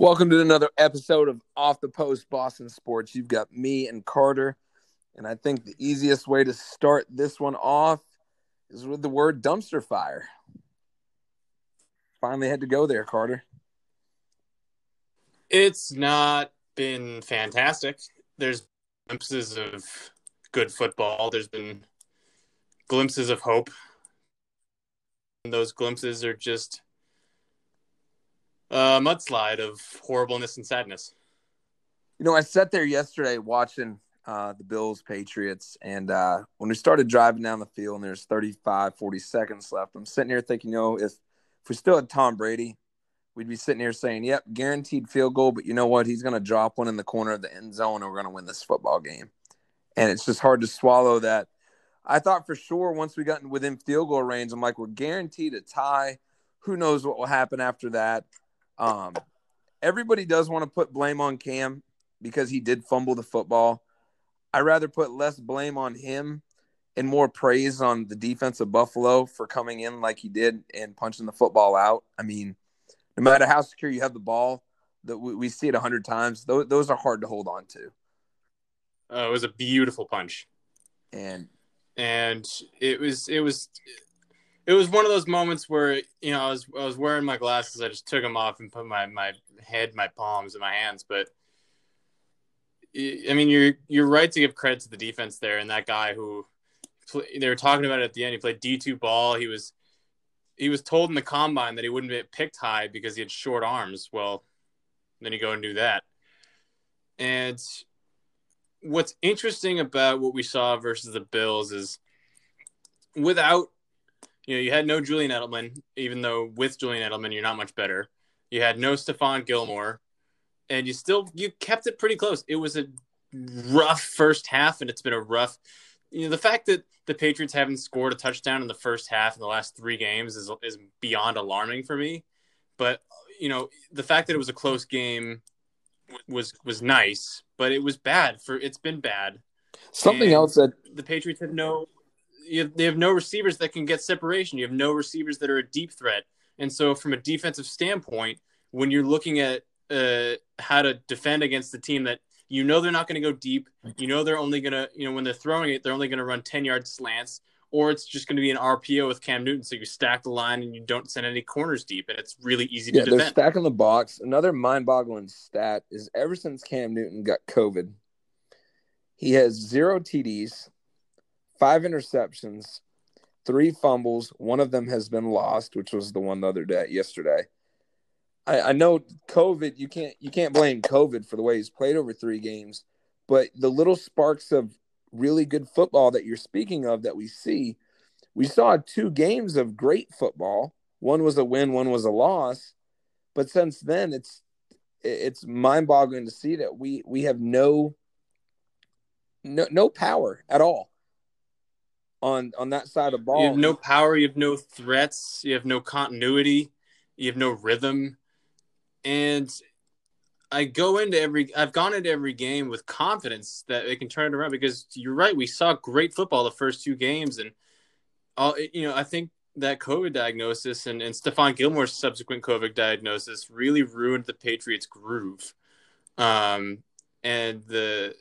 Welcome to another episode of Off the Post Boston Sports. You've got me and Carter, and I think the easiest way to start this one off is with the word dumpster fire. Finally had to go there, Carter. It's not been fantastic. There's glimpses of good football. There's been glimpses of hope. And those glimpses are just a mudslide of horribleness and sadness. You know, I sat there yesterday watching uh, the Bills Patriots, and uh, when we started driving down the field and there's 35, 40 seconds left, I'm sitting here thinking, you know, if, if we still had Tom Brady, we'd be sitting here saying, yep, guaranteed field goal, but you know what? He's going to drop one in the corner of the end zone and we're going to win this football game. And it's just hard to swallow that. I thought for sure once we got within field goal range, I'm like, we're guaranteed a tie. Who knows what will happen after that? Um, everybody does want to put blame on Cam because he did fumble the football. I rather put less blame on him and more praise on the defense of Buffalo for coming in like he did and punching the football out. I mean, no matter how secure you have the ball, that we, we, see it a hundred times. Those, those are hard to hold on to. Uh, it was a beautiful punch, and and it was it was it was one of those moments where you know I was I was wearing my glasses. I just took them off and put my my head, my palms, in my hands. But I mean, you're you're right to give credit to the defense there and that guy who they were talking about it at the end. He played D two ball. He was he was told in the combine that he wouldn't get picked high because he had short arms. Well, then you go and do that. And what's interesting about what we saw versus the Bills is without you know, you had no Julian Edelman, even though with Julian Edelman, you're not much better. You had no Stephon Gilmore, and you still you kept it pretty close. It was a rough first half, and it's been a rough. You know, the fact that the Patriots haven't scored a touchdown in the first half in the last three games is is beyond alarming for me. But you know, the fact that it was a close game was was nice, but it was bad for it's been bad. Something and else that the Patriots have no you have, they have no receivers that can get separation. You have no receivers that are a deep threat. And so, from a defensive standpoint, when you're looking at uh, how to defend against the team that you know they're not going to go deep, you know they're only going to, you know, when they're throwing it, they're only going to run 10 yard slants, or it's just going to be an RPO with Cam Newton. So you stack the line and you don't send any corners deep, and it's really easy to yeah, defend. They're stacking the box. Another mind boggling stat is ever since Cam Newton got COVID, he has zero TDs, five interceptions, three fumbles. One of them has been lost, which was the one the other day, yesterday. I, I know COVID. You can't you can't blame COVID for the way he's played over three games, but the little sparks of really good football that you're speaking of that we see, we saw two games of great football. One was a win, one was a loss, but since then it's it's mind-boggling to see that we we have no no no power at all on on that side of the ball. You have no power. You have no threats. You have no continuity. You have no rhythm. And I go into every. I've gone into every game with confidence that they can turn it around because you're right. We saw great football the first two games, and all you know. I think that COVID diagnosis and, and Stephon Gilmore's subsequent COVID diagnosis really ruined the Patriots' groove. Um, and the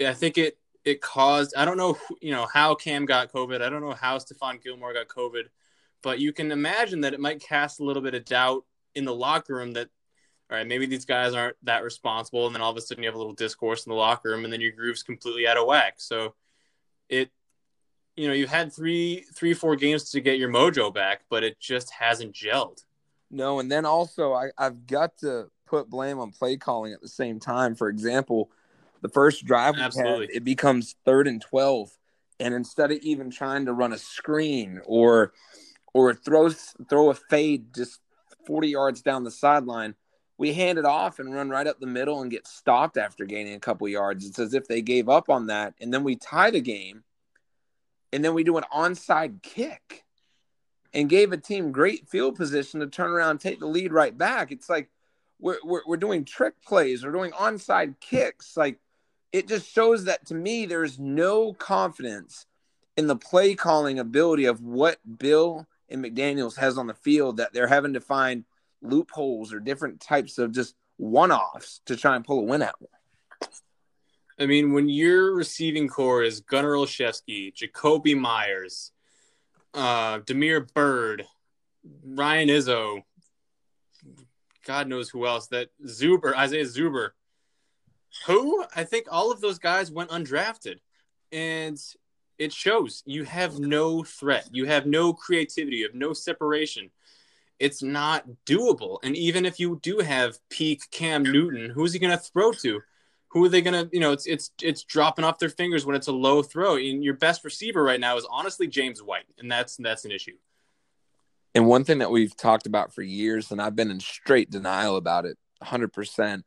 I think it it caused I don't know you know how Cam got COVID. I don't know how Stephon Gilmore got COVID, but you can imagine that it might cast a little bit of doubt in the locker room that all right, maybe these guys aren't that responsible, and then all of a sudden you have a little discourse in the locker room, and then your groove's completely out of whack. So it you know, you had three three, four games to get your mojo back, but it just hasn't gelled. No, and then also I, I've got to put blame on play calling at the same time. For example, the first drive we Absolutely. had, it becomes third and 12. And instead of even trying to run a screen or or throw throw a fade just 40 yards down the sideline, we hand it off and run right up the middle and get stopped after gaining a couple yards. It's as if they gave up on that. And then we tie the game. And then we do an onside kick and gave a team great field position to turn around and take the lead right back. It's like we're, we're, we're doing trick plays, we're doing onside kicks. Like it just shows that to me there's no confidence in the play calling ability of what Bill and McDaniels has on the field that they're having to find loopholes or different types of just one offs to try and pull a win out. I mean, when your receiving core is Gunnar Olszewski, Jakobi Meyers, uh, Damiere Byrd, Ryan Izzo, God knows who else, that Zuber, Isaiah Zuber, who I think all of those guys went undrafted. And it shows you have no threat, you have no creativity, you have no separation. It's not doable. And even if you do have peak Cam Newton, who's he going to throw to? Who are they going to, you know, it's it's it's dropping off their fingers when it's a low throw. And your best receiver right now is honestly James White, and that's that's an issue. And one thing that we've talked about for years, and I've been in straight denial about it 100%,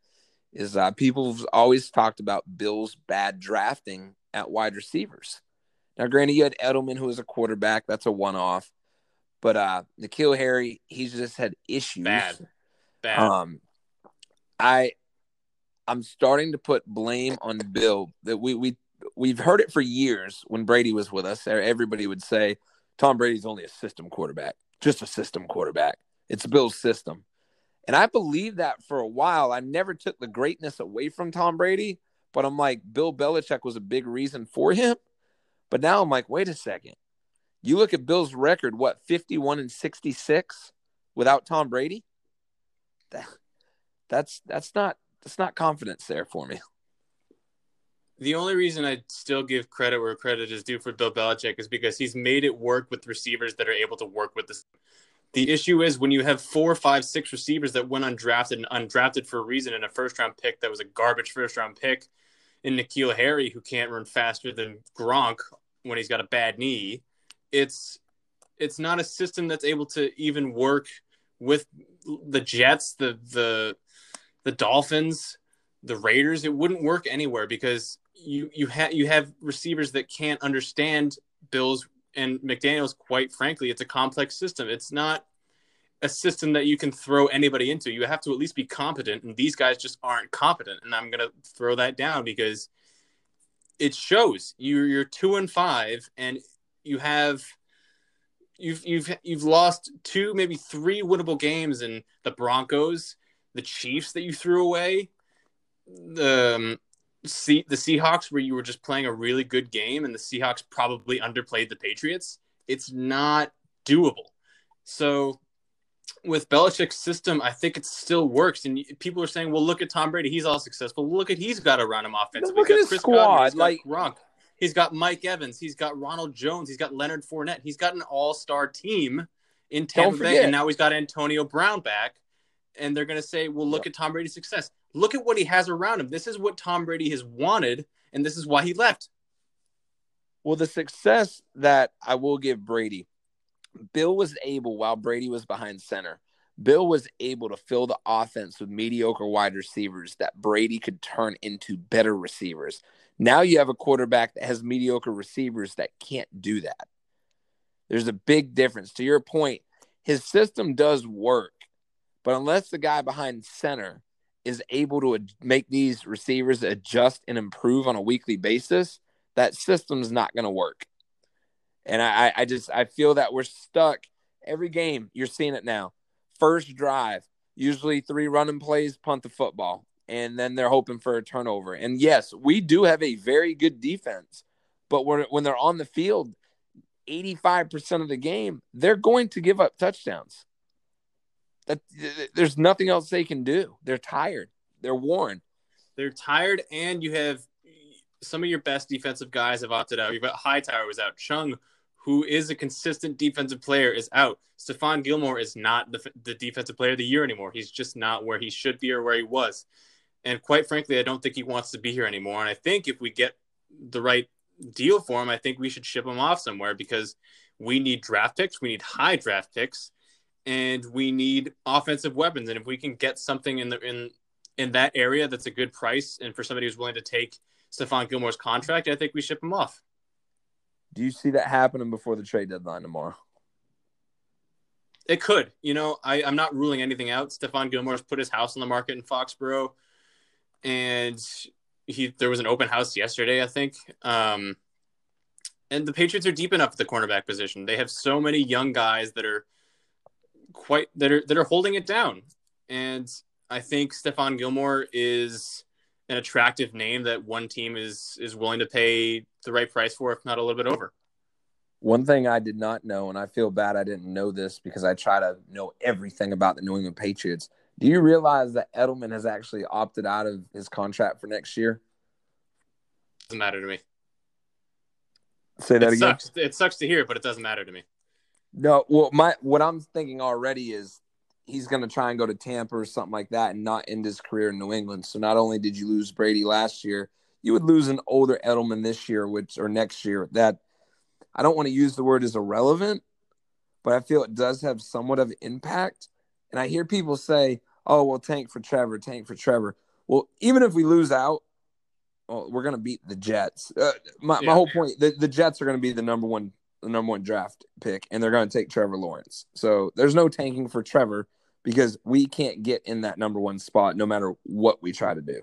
is uh, people have always talked about Bill's bad drafting at wide receivers. Now, granted, you had Edelman, who was a quarterback. That's a one off. But uh N'Keal Harry, he's just had issues. Bad. Bad. Um, I, I'm starting to put blame on Bill that we we we've heard it for years when Brady was with us. Everybody would say Tom Brady's only a system quarterback, just a system quarterback. It's Bill's system. And I believed that for a while. I never took the greatness away from Tom Brady, but I'm like, Bill Belichick was a big reason for him. But now I'm like, wait a second. You look at Bill's record, what, 51 and 66 without Tom Brady? That, that's that's not that's not confidence there for me. The only reason I still give credit where credit is due for Bill Belichick is because he's made it work with receivers that are able to work with this. The issue is when you have four, five, six receivers that went undrafted and undrafted for a reason in a first round pick that was a garbage first round pick in N'Keal Harry, who can't run faster than Gronk when he's got a bad knee. It's it's not a system that's able to even work with the Jets, the the the Dolphins, the Raiders. It wouldn't work anywhere because you you have you have receivers that can't understand Bills and McDaniel's. Quite frankly, it's a complex system. It's not a system that you can throw anybody into. You have to at least be competent, and these guys just aren't competent. And I'm gonna throw that down because it shows. You're you're two and five, and you have you've you've you've lost two, maybe three winnable games in the Broncos, the Chiefs that you threw away, the um, the Seahawks where you were just playing a really good game, and the Seahawks probably underplayed the Patriots. It's not doable. So with Belichick's system, I think it still works. And people are saying, "Well, look at Tom Brady; he's all successful. Look at he's got around him offensively. Look at his Chris squad, Godwin, like Gronk. He's got Mike Evans. He's got Ronald Jones. He's got Leonard Fournette. He's got an all-star team in Tampa Bay, and now he's got Antonio Brown back. And they're going to say, "Well, look at Tom Brady's success. Look at what he has around him. This is what Tom Brady has wanted, and this is why he left." Well, the success that I will give Brady, Bill was able while Brady was behind center. Bill was able to fill the offense with mediocre wide receivers that Brady could turn into better receivers. Now you have a quarterback that has mediocre receivers that can't do that. There's a big difference. To your point, his system does work, but unless the guy behind center is able to make these receivers adjust and improve on a weekly basis, that system's not going to work. And I, I just I feel that we're stuck every game. You're seeing it now. First drive, usually three running plays, punt the football and then they're hoping for a turnover. And yes, we do have a very good defense, but when, when they're on the field, 85% of the game, they're going to give up touchdowns. That there's nothing else they can do. They're tired. They're worn. They're tired, and you have some of your best defensive guys have opted out. You've got Hightower was out. Chung, who is a consistent defensive player, is out. Stephon Gilmore is not the, the defensive player of the year anymore. He's just not where he should be or where he was. And quite frankly, I don't think he wants to be here anymore. And I think if we get the right deal for him, I think we should ship him off somewhere because we need draft picks, we need high draft picks, and we need offensive weapons. And if we can get something in the in in that area that's a good price, and for somebody who's willing to take Stephon Gilmore's contract, I think we ship him off. Do you see that happening before the trade deadline tomorrow? It could. You know, I, I'm not ruling anything out. Stephon Gilmore's put his house on the market in Foxborough and he there was an open house yesterday, I think. Um, and the Patriots are deep enough at the cornerback position. They have so many young guys that are quite that are that are holding it down. And I think Stephon Gilmore is an attractive name that one team is is willing to pay the right price for, if not a little bit over. One thing I did not know, and I feel bad I didn't know this because I try to know everything about the New England Patriots. Do you realize that Edelman has actually opted out of his contract for next year? Doesn't matter to me. Say that it again. Sucks. It sucks to hear, but it doesn't matter to me. No, well, my what I'm thinking already is he's going to try and go to Tampa or something like that and not end his career in New England. So not only did you lose Brady last year, you would lose an older Edelman this year, which or next year. That I don't want to use the word as irrelevant, but I feel it does have somewhat of impact. And I hear people say, "Oh, well, tank for Trevor, tank for Trevor." Well, even if we lose out, well, we're going to beat the Jets. Uh, my, yeah. my whole point: the, the Jets are going to be the number one the number one draft pick, and they're going to take Trevor Lawrence. So there's no tanking for Trevor because we can't get in that number one spot no matter what we try to do.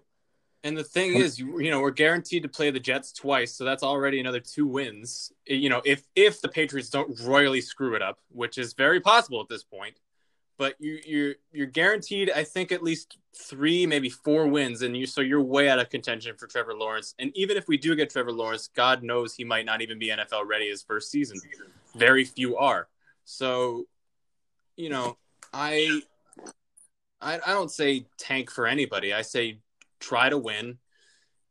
And the thing is, you know, we're guaranteed to play the Jets twice, so that's already another two wins. You know, if if the Patriots don't royally screw it up, which is very possible at this point, but you you're you're guaranteed, I think, at least three, maybe four wins, and you so you're way out of contention for Trevor Lawrence. And even if we do get Trevor Lawrence, God knows he might not even be NFL ready his first season. Very few are. So, you know, I I, I don't say tank for anybody. I say try to win.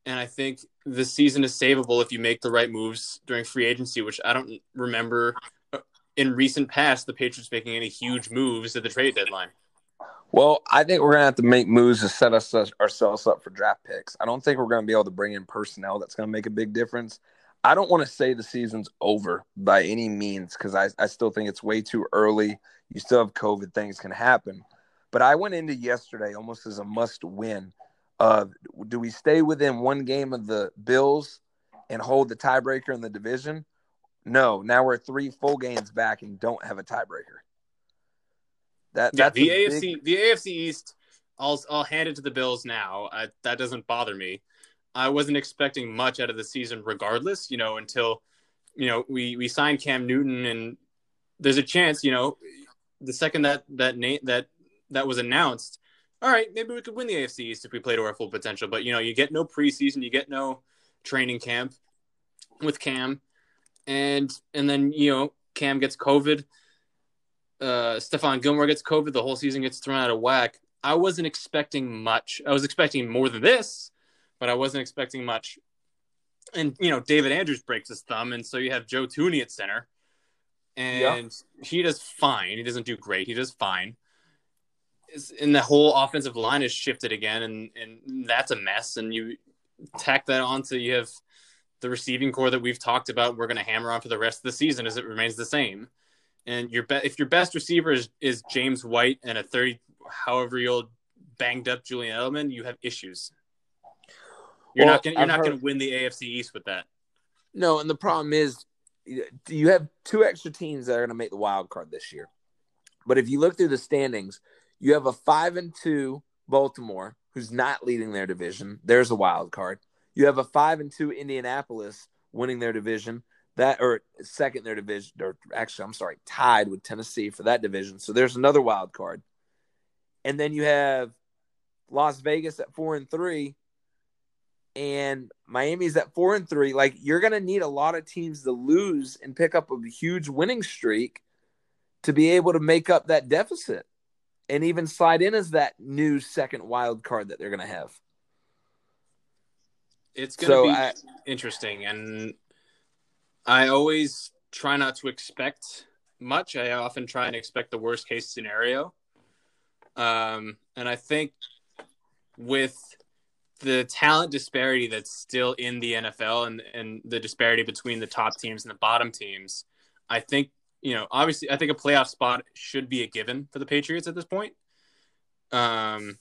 And I think the season is savable if you make the right moves during free agency, which I don't remember in recent past the Patriots making any huge moves at the trade deadline. Well, I think we're gonna have to make moves to set us ourselves up for draft picks. I don't think we're gonna be able to bring in personnel that's gonna make a big difference. I don't want to say the season's over by any means because I, I still think it's way too early. You still have COVID, things can happen. But I went into yesterday almost as a must win. Uh, do we stay within one game of the Bills and hold the tiebreaker in the division? No. Now we're three full games back and don't have a tiebreaker. That yeah, the AFC big... the AFC East. I'll I'll hand it to the Bills now. I, that doesn't bother me. I wasn't expecting much out of the season, regardless. You know, until you know we we signed Cam Newton, and there's a chance. You know, the second that that name that that was announced, all right, maybe we could win the AFC East if we play to our full potential. But you know, you get no preseason, you get no training camp with Cam, and and then you know Cam gets COVID, uh, Stephon Gilmore gets COVID, the whole season gets thrown out of whack. I wasn't expecting much. I was expecting more than this, but I wasn't expecting much. And you know, David Andrews breaks his thumb, and so you have Joe Thuney at center, and yeah. he does fine. He doesn't do great. He does fine and the whole offensive line is shifted again, and and that's a mess. And you tack that on to you have the receiving core that we've talked about. We're going to hammer on for the rest of the season as it remains the same. And your be- if your best receiver is, is James White and a thirty however year old banged up Julian Edelman, you have issues. You're well, not gonna, you're I've not going to win the AFC East with that. No, and the problem is you have two extra teams that are going to make the wild card this year. But if you look through the standings, you have a five and two Baltimore who's not leading their division. There's a wild card. You have a five and two Indianapolis winning their division. That or second their division, or actually, I'm sorry, tied with Tennessee for that division. So there's another wild card. And then you have Las Vegas at four and three, and Miami's at four and three. Like you're gonna need a lot of teams to lose and pick up a huge winning streak to be able to make up that deficit and even slide in as that new second wild card that they're going to have. It's going to so be I, interesting, and I always try not to expect much. I often try and expect the worst case scenario. Um, and I think with the talent disparity that's still in the NFL and, and the disparity between the top teams and the bottom teams, I think you know, obviously, I think a playoff spot should be a given for the Patriots at this point. Um,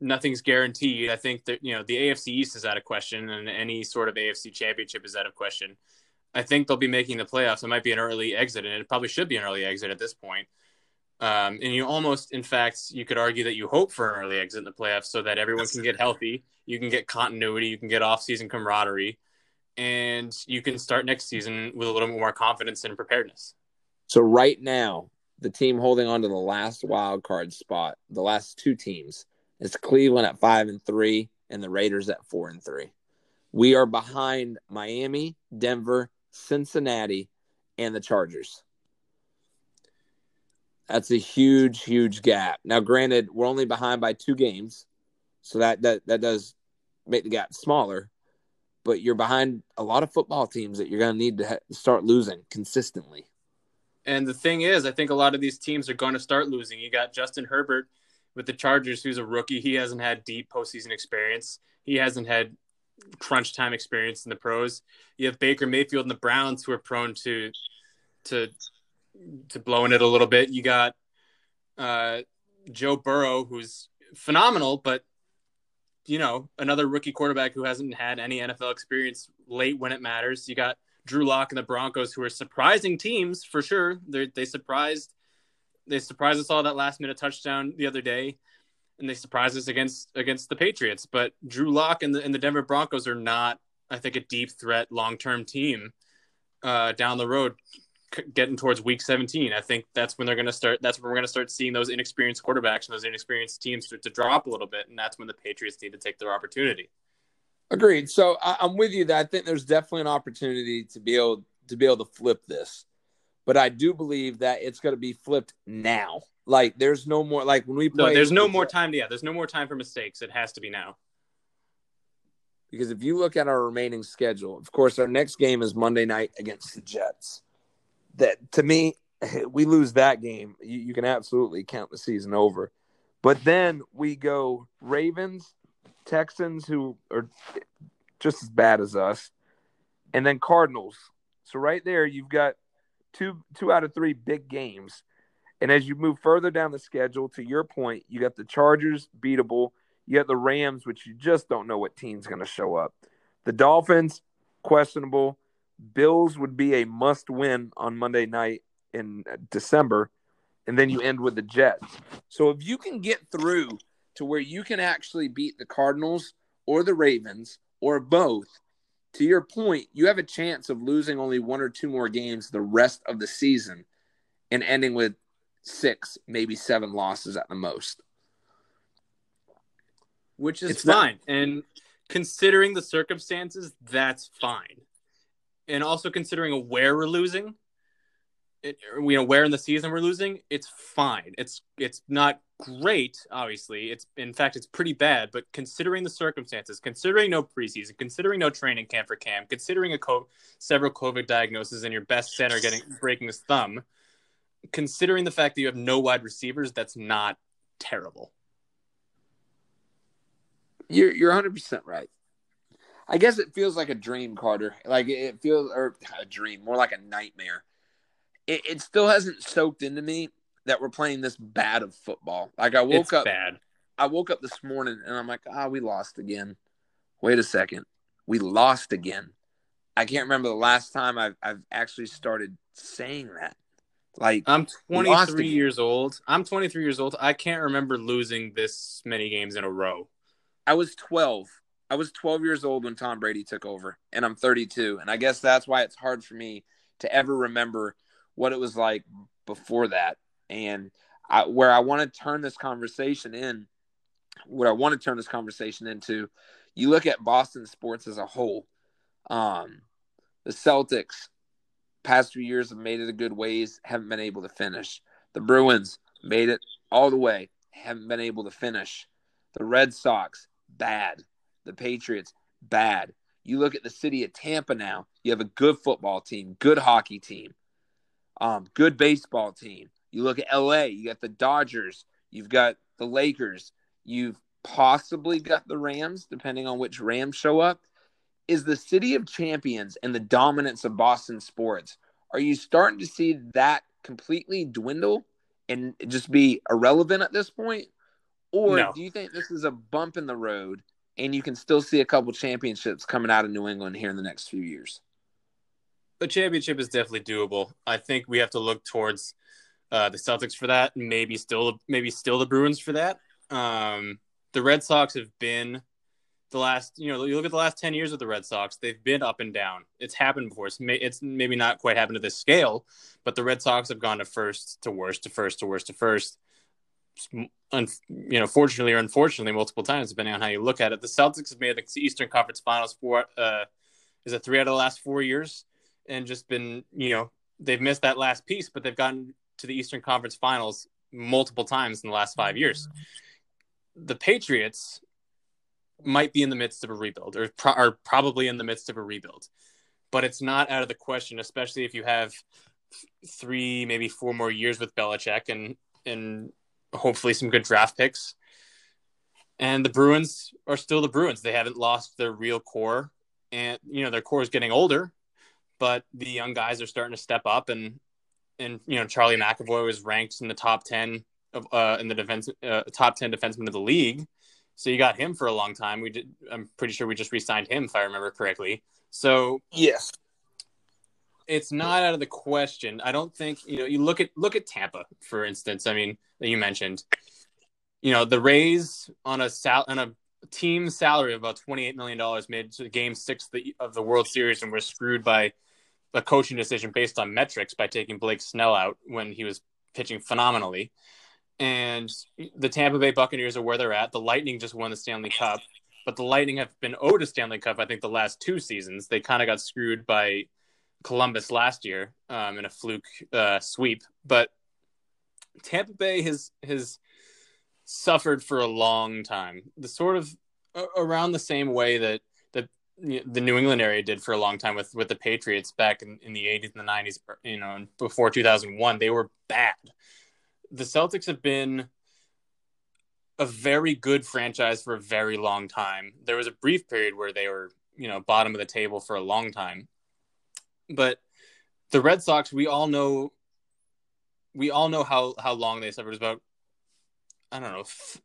nothing's guaranteed. I think that you know the AFC East is out of question, and any sort of AFC Championship is out of question. I think they'll be making the playoffs. It might be an early exit, and it probably should be an early exit at this point. Um, and you almost, in fact, you could argue that you hope for an early exit in the playoffs so that everyone can get healthy, you can get continuity, you can get off-season camaraderie, and you can start next season with a little bit more confidence and preparedness. So right now, the team holding on to the last wild card spot, the last two teams, It's Cleveland at five and three, and the Raiders at four and three. We are behind Miami, Denver, Cincinnati, and the Chargers. That's a huge, huge gap. Now, granted, we're only behind by two games, so that that that does make the gap smaller. But you're behind a lot of football teams that you're going to need to start losing consistently. And the thing is, I think a lot of these teams are going to start losing. You got Justin Herbert with the Chargers, who's a rookie. He hasn't had deep postseason experience. He hasn't had crunch time experience in the pros. You have Baker Mayfield and the Browns, who are prone to to to blowing it a little bit. You got uh, Joe Burrow, who's phenomenal, but you know another rookie quarterback who hasn't had any NFL experience late when it matters. You got Drew Lock and the Broncos, who are surprising teams for sure. They're, they surprised they surprised us all that last minute touchdown the other day, and they surprised us against against the Patriots. But Drew Lock and the and the Denver Broncos are not, I think, a deep threat long term team uh, down the road getting towards week 17 i think that's when they're going to start that's when we're going to start seeing those inexperienced quarterbacks and those inexperienced teams start to drop a little bit and that's when the patriots need to take their opportunity. Agreed. So I, i'm with you that i think there's definitely an opportunity to be able to be able to flip this but i do believe that it's going to be flipped now like there's no more like when we play no, there's no more time yeah there's no more time for mistakes it has to be now because if you look at our remaining schedule of course our next game is monday night against the jets that to me, we lose that game, you, you, can absolutely count the season over. But then we go Ravens, Texans, who are just as bad as us, and then Cardinals. So right there, you've got two two out of three big games. And as you move further down the schedule, to your point, you got the Chargers beatable. You got the Rams, which you just don't know what team's going to show up. The Dolphins, questionable. Bills would be a must win on Monday night in December, and then you end with the Jets. So if you can get through to where you can actually beat the Cardinals or the Ravens or both, to your point, you have a chance of losing only one or two more games the rest of the season and ending with six, maybe seven losses at the most. Which is it's fine. Not- and considering the circumstances, that's fine and also considering where we're losing, it, you know, where in the season we're losing, it's fine. It's it's not great, obviously. It's in fact it's pretty bad. But considering the circumstances, considering no preseason, considering no training camp for Cam, considering a co- several COVID diagnoses and your best center getting breaking his thumb, considering the fact that you have no wide receivers, that's not terrible. You're you're 100 percent right. I guess it feels like a dream, Carter. Like it feels, or a dream, more like a nightmare. It, it still hasn't soaked into me that we're playing this bad of football. Like I woke it's up bad. I woke up this morning and I'm like, ah, we lost again. Wait a second, we lost again. I can't remember the last time I've I've actually started saying that. Like I'm 23 years old. I'm 23 years old. I can't remember losing this many games in a row. I was 12 I was 12 years old when Tom Brady took over, and I'm 32. And I guess that's why it's hard for me to ever remember what it was like before that. And I, where I want to turn this conversation in, what I want to turn this conversation into, you look at Boston sports as a whole. Um, the Celtics, past few years have made it a good ways, haven't been able to finish. The Bruins made it all the way, haven't been able to finish. The Red Sox, bad the Patriots, bad. You look at the city of Tampa now, you have a good football team, good hockey team, um, good baseball team. You look at LA, you got the Dodgers, you've got the Lakers, you've possibly got the Rams, depending on which Rams show up. Is the city of champions and the dominance of Boston sports, are you starting to see that completely dwindle and just be irrelevant at this point? Or no. do you think this is a bump in the road and you can still see a couple championships coming out of New England here in the next few years. The championship is definitely doable. I think we have to look towards uh, the Celtics for that, maybe still maybe still the Bruins for that. Um, the Red Sox have been the last, you know, you look at the last 10 years of the Red Sox, they've been up and down. It's happened before. It's, may, it's maybe not quite happened to this scale, but the Red Sox have gone to first to worst to first to worst to first you know, fortunately or unfortunately, multiple times, depending on how you look at it. The Celtics have made the Eastern Conference Finals for uh, is it three out of the last four years, and just been you know they've missed that last piece, but they've gotten to the Eastern Conference Finals multiple times in the last five years. The Patriots might be in the midst of a rebuild, or pro- are probably in the midst of a rebuild, but it's not out of the question, especially if you have three, maybe four more years with Belichick and and hopefully some good draft picks. And the Bruins are still the Bruins. They haven't lost their real core, and you know their core is getting older, but the young guys are starting to step up. And and you know Charlie McAvoy was ranked in the top ten of uh, in the defense uh, top ten defenseman of the league. So you got him for a long time. We did. I'm pretty sure we just re-signed him, if I remember correctly. So yes, it's not out of the question. I don't think you know. You look at look at Tampa, for instance. I mean, that you mentioned. You know, the Rays on a sal- on a team salary of about twenty eight million dollars made to Game Six of the World Series and were screwed by a coaching decision based on metrics by taking Blake Snell out when he was pitching phenomenally. And the Tampa Bay Buccaneers are where they're at. The Lightning just won the Stanley Cup, but the Lightning have been owed a Stanley Cup. I think the last two seasons they kind of got screwed by Columbus last year um, in a fluke uh, sweep, but Tampa Bay has has suffered for a long time. The sort of around the same way that the New England area did for a long time with with the Patriots back in, in the 80s and the 90s, er, you know, before 2001, they were bad. The Celtics have been a very good franchise for a very long time. There was a brief period where they were, you know, bottom of the table for a long time. But the Red Sox, we all know, we all know how how long they suffered. It was about, I don't know, f-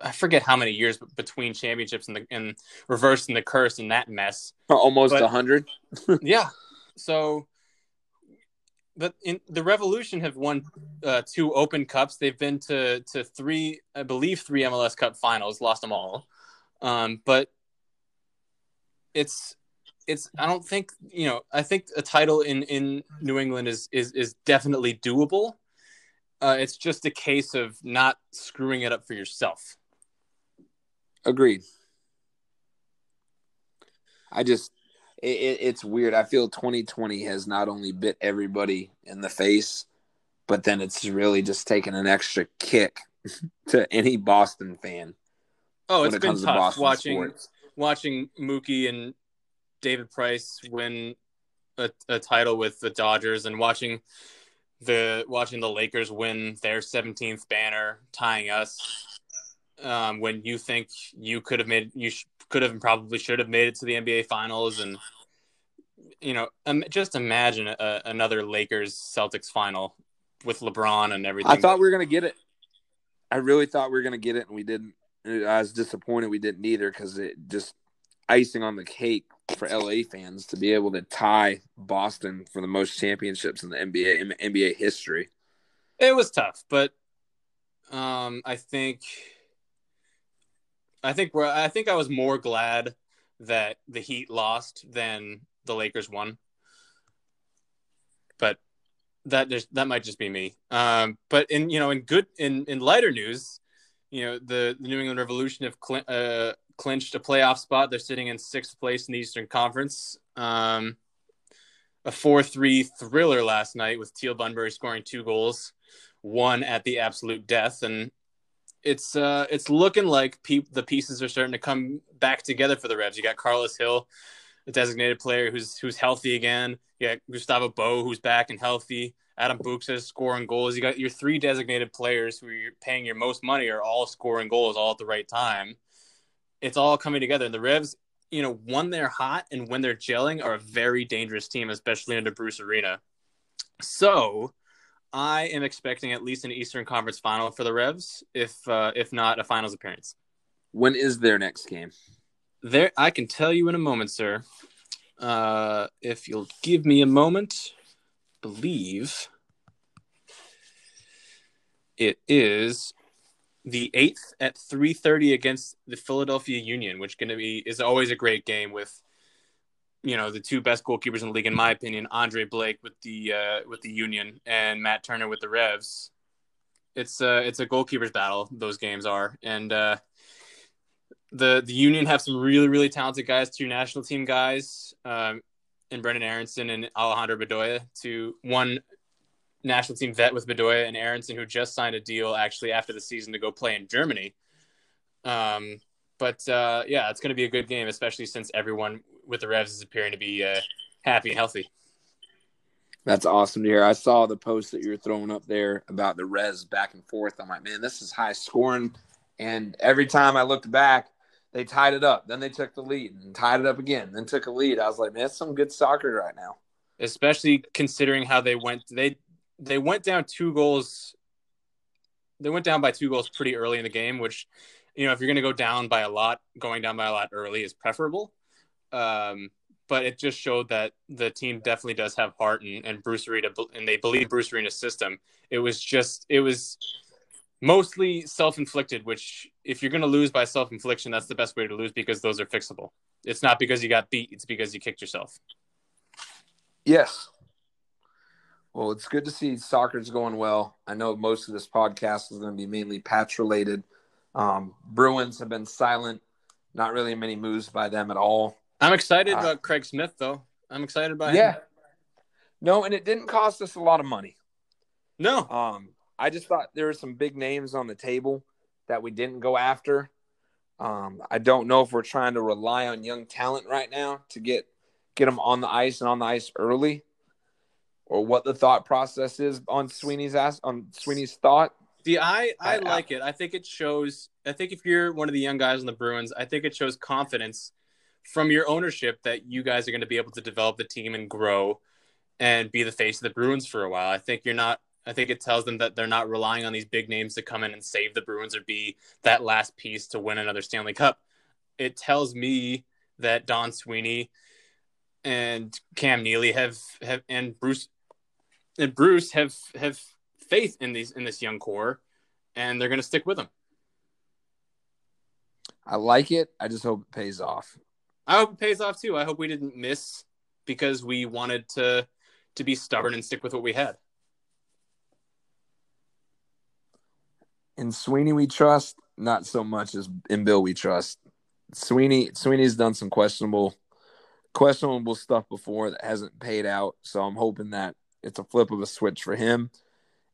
I forget how many years between championships and the and reversing the curse and that mess. Almost a hundred. yeah. So, but in the Revolution have won uh, two Open Cups. They've been to to three, I believe, three MLS Cup finals. Lost them all. Um, but it's it's I don't think you know I think a title in in New England is is is definitely doable. Uh, it's just a case of not screwing it up for yourself. Agreed. I just it, it's weird. I feel 2020 has not only bit everybody in the face, but then it's really just taken an extra kick to any Boston fan. Oh, it's been tough to watching sports. watching Mookie and David Price win a, a title with the Dodgers and watching the watching the Lakers win their 17th banner, tying us. Um, when you think you could have made, you sh- could have and probably should have made it to the NBA Finals, and you know, um, just imagine a, another Lakers Celtics final with LeBron and everything. I thought we were gonna get it. I really thought we were gonna get it, and we didn't. I was disappointed we didn't either because it just icing on the cake for LA fans to be able to tie Boston for the most championships in the NBA in NBA history. It was tough, but um, I think I think I think I was more glad that the Heat lost than the Lakers won. But that just that might just be me. Um, but in you know in good in in lighter news, you know the, the New England Revolution have cl- uh, clinched a playoff spot. They're sitting in sixth place in the Eastern Conference. Um, a 4 3 thriller last night with Teal Bunbury scoring two goals, one at the absolute death. And it's uh, it's looking like pe- the pieces are starting to come back together for the Revs. You got Carles Gil, a designated player who's who's healthy again. You got Gustavo Bou, who's back and healthy. Adam Buksa scoring goals. You got your three designated players who you're paying your most money are all scoring goals all at the right time it's all coming together. And the Revs, you know, when they're hot and when they're gelling, are a very dangerous team, especially under Bruce Arena. So I am expecting at least an Eastern Conference final for the Revs, if uh, if not a finals appearance. When is their next game? There, I can tell you in a moment, sir. Uh, if you'll give me a moment, believe it is the eighth at three thirty against the Philadelphia Union, which going to be is always a great game with, you know, the two best goalkeepers in the league, in my opinion, Andre Blake with the uh, with the Union and Matt Turner with the Revs. it's a it's a goalkeeper's battle. Those games are, and uh, the the Union have some really really talented guys, two national team guys, um, and Brendan Aaronson and Alejandro Bedoya, to one national team vet with Bedoya and Aaronson, who just signed a deal actually after the season to go play in Germany. Um, but uh, yeah, it's going to be a good game, especially since everyone with the Revs is appearing to be uh, happy and healthy. That's awesome to hear. I saw the post that you were throwing up there about the res back and forth. I'm like, man, this is high scoring. And every time I looked back, they tied it up. Then they took the lead and tied it up again. Then took a lead. I was like, man, it's some good soccer right now. Especially considering how they went. They they went down two goals. They went down by two goals pretty early in the game, which, you know, if you're going to go down by a lot, going down by a lot early is preferable. Um, but it just showed that the team definitely does have heart and, and Bruce Arena, and they believe Bruce Arena's system. It was just, it was mostly self-inflicted. Which, if you're going to lose by self-infliction, that's the best way to lose because those are fixable. It's not because you got beat; it's because you kicked yourself. Yes. Well, it's good to see soccer's going well. I know most of this podcast is going to be mainly patch related. Um, Bruins have been silent, not really many moves by them at all. I'm excited uh, about Craig Smith, though. I'm excited about yeah. him. No, and it didn't cost us a lot of money. No. Um, I just thought there were some big names on the table that we didn't go after. Um, I don't know if we're trying to rely on young talent right now to get get them on the ice and on the ice early, or what the thought process is on Sweeney's ass on Sweeney's thought. See, I I, I like I, it. I think it shows. I think if you're one of the young guys on the Bruins, I think it shows confidence from your ownership that you guys are going to be able to develop the team and grow and be the face of the Bruins for a while. I think you're not I think it tells them that they're not relying on these big names to come in and save the Bruins or be that last piece to win another Stanley Cup. It tells me that Don Sweeney and Cam Neely have have and Bruce and Bruce have have faith in these in this young core and they're going to stick with them. I like it. I just hope it pays off. I hope it pays off too. I hope we didn't miss because we wanted to to be stubborn and stick with what we had. In Sweeney, we trust not so much as in Bill we trust. Sweeney Sweeney's done some questionable questionable stuff before that hasn't paid out. So I'm hoping that it's a flip of a switch for him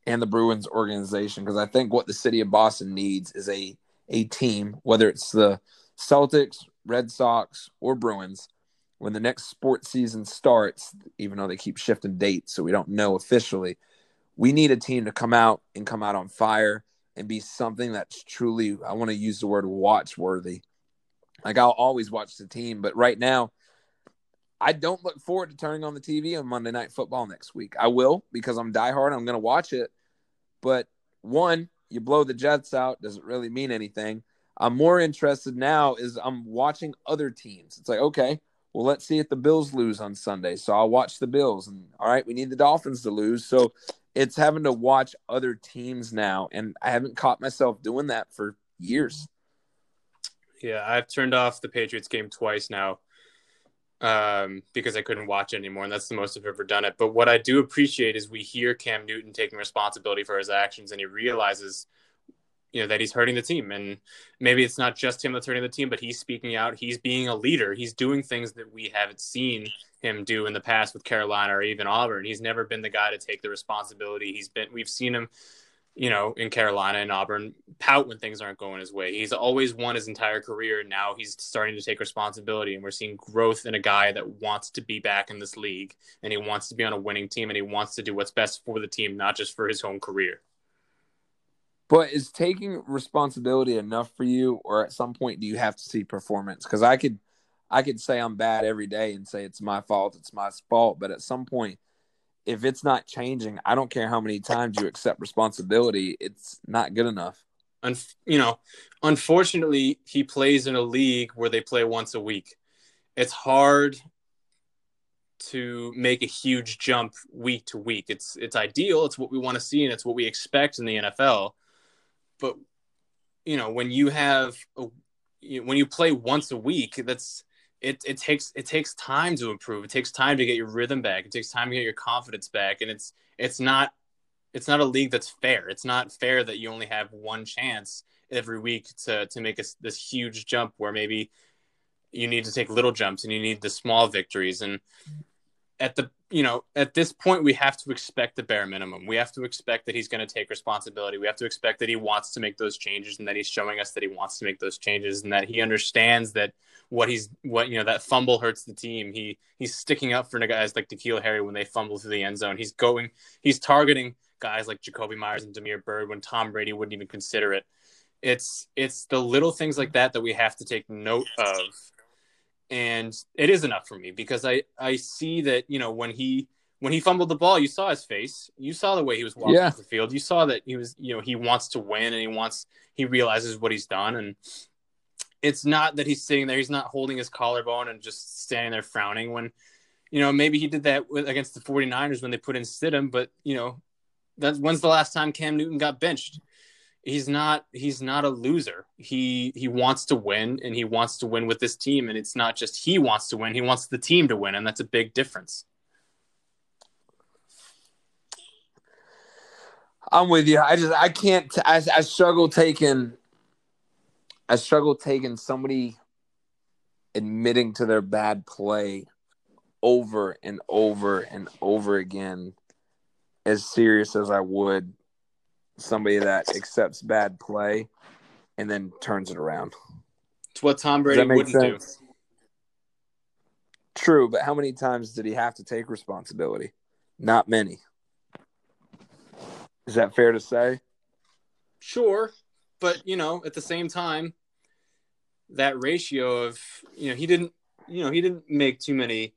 and the Bruins organization because I think what the city of Boston needs is a a team, whether it's the Celtics, Red Sox, or Bruins, when the next sports season starts, even though they keep shifting dates, so we don't know officially, we need a team to come out and come out on fire and be something that's truly, I want to use the word watch worthy. Like I'll always watch the team, but right now, I don't look forward to turning on the TV on Monday Night Football next week. I will because I'm diehard. I'm going to watch it. But one, you blow the Jets out, doesn't really mean anything. I'm more interested now is I'm watching other teams. It's like, okay, well, let's see if the Bills lose on Sunday. So I'll watch the Bills. And all right, we need the Dolphins to lose. So it's having to watch other teams now. And I haven't caught myself doing that for years. Yeah, I've turned off the Patriots game twice now um, because I couldn't watch anymore. And that's the most I've ever done it. But what I do appreciate is we hear Cam Newton taking responsibility for his actions and he realizes – you know that he's hurting the team and maybe it's not just him that's hurting the team but he's speaking out he's being a leader he's doing things that we haven't seen him do in the past with carolina or even auburn he's never been the guy to take the responsibility he's been we've seen him you know in carolina and auburn pout when things aren't going his way he's always won his entire career and now he's starting to take responsibility and we're seeing growth in a guy that wants to be back in this league and he wants to be on a winning team and he wants to do what's best for the team not just for his own career but is taking responsibility enough for you, or at some point do you have to see performance? Because I could, I could say I'm bad every day and say it's my fault, it's my fault. But at some point, if it's not changing, I don't care how many times you accept responsibility, it's not good enough. And you know, unfortunately, he plays in a league where they play once a week. It's hard to make a huge jump week to week. It's it's ideal. It's what we want to see, and it's what we expect in the NFL but you know when you have a, when you play once a week that's it, it takes it takes time to improve. It takes time to get your rhythm back. It takes time to get your confidence back. And it's it's not it's not a league that's fair. It's not fair that you only have one chance every week to to make a, this huge jump where maybe you need to take little jumps and you need the small victories. And at the you know at this point we have to expect the bare minimum. We have to expect that he's going to take responsibility. We have to expect that he wants to make those changes and that he's showing us that he wants to make those changes and that he understands that what he's what you know that fumble hurts the team. He he's sticking up for guys like N'Keal Harry when they fumble through the end zone. He's going he's targeting guys like Jakobi Meyers and Damiere Byrd when Tom Brady wouldn't even consider it. It's it's the little things like that that we have to take note of and it is enough for me because I I see that you know when he when he fumbled the ball, you saw his face, you saw the way he was walking yeah. the field, you saw that he was you know he wants to win and he wants he realizes what he's done. And it's not that he's sitting there he's not holding his collarbone and just standing there frowning when you know maybe he did that with, against the 49ers when they put in Stidham but you know that's when's the last time Cam Newton got benched he's not he's not a loser. He he wants to win and he wants to win with this team and it's not just he wants to win, he wants the team to win and that's a big difference. I'm with you. I just I can't I, I struggle taking I struggle taking somebody admitting to their bad play over and over and over again as serious as I would somebody that accepts bad play and then turns it around. It's what Tom Brady wouldn't sense? do. True, but how many times did he have to take responsibility? Not many. Is that fair to say? Sure, but you know, at the same time, that ratio of you know he didn't you know he didn't make too many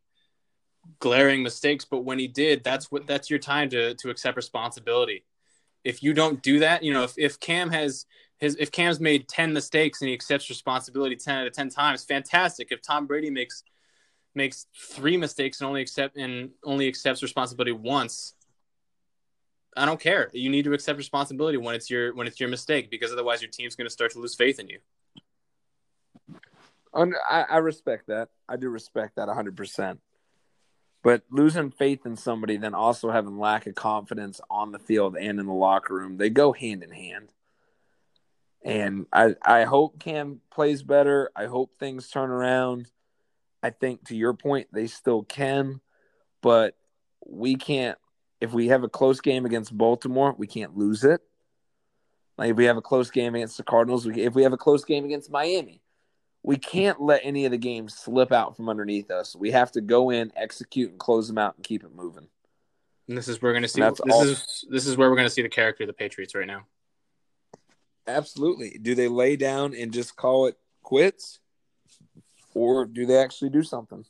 glaring mistakes, but when he did, that's what that's your time to to accept responsibility if you don't do that, you know, if, if Cam has his if Cam's made 10 mistakes and he accepts responsibility 10 out of 10 times, fantastic. If Tom Brady makes makes three mistakes and only accept and only accepts responsibility once, I don't care. You need to accept responsibility when it's your when it's your mistake because otherwise your team's going to start to lose faith in you. I, I respect that. I do respect that 100%. But losing faith in somebody, then also having lack of confidence on the field and in the locker room, they go hand in hand. And I, I hope Cam plays better. I hope things turn around. I think to your point, they still can, but we can't. If we have a close game against Baltimore, we can't lose it. Like if we have a close game against the Cardinals, we, if we have a close game against Miami, we can't let any of the games slip out from underneath us. We have to go in, execute, and close them out and keep it moving. And this is where we're going to see. This all. is this is where we're going to see the character of the Patriots right now. Absolutely. Do they lay down and just call it quits, or do they actually do something?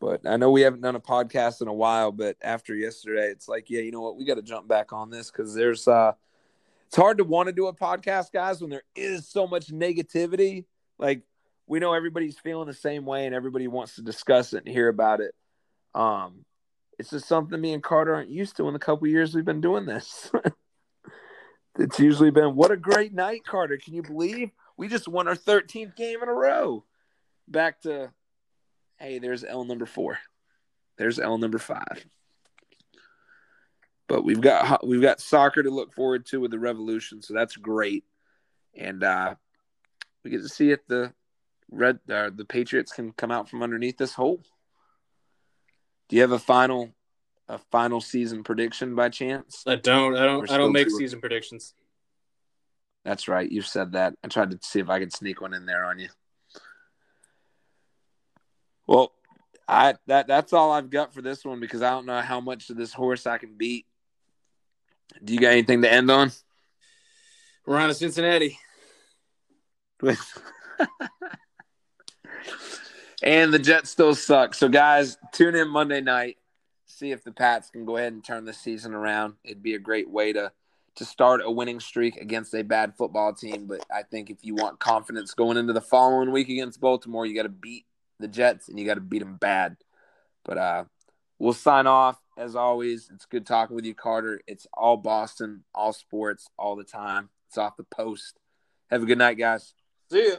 But I know we haven't done a podcast in a while, but after yesterday, it's like, yeah, you know what? We got to jump back on this because there's uh it's hard to want to do a podcast, guys, when there is so much negativity. Like we know everybody's feeling the same way and everybody wants to discuss it and hear about it. Um, it's just something me and Carter aren't used to in the couple years we've been doing this. it's usually been what a great night, Carter. Can you believe we just won our 13th game in a row? Back to hey, there's L number four. There's L number five. But we've got we've got soccer to look forward to with the Revolution, so that's great. And uh, we get to see if the red uh, the Patriots can come out from underneath this hole. Do you have a final a final season prediction by chance? I don't. I don't. I don't make season predictions. That's right. You've said that. I tried to see if I could sneak one in there on you. Well, I that that's all I've got for this one because I don't know how much of this horse I can beat. Do you got anything to end on? We're on to Cincinnati. and the Jets still suck. So, guys, tune in Monday night. See if the Pats can go ahead and turn the season around. It'd be a great way to to start a winning streak against a bad football team. But I think if you want confidence going into the following week against Baltimore, you got to beat the Jets and you got to beat them bad. But uh, we'll sign off as always, it's good talking with you, Carter. It's all Boston, all sports, all the time. It's off the post. Have a good night, guys. See you.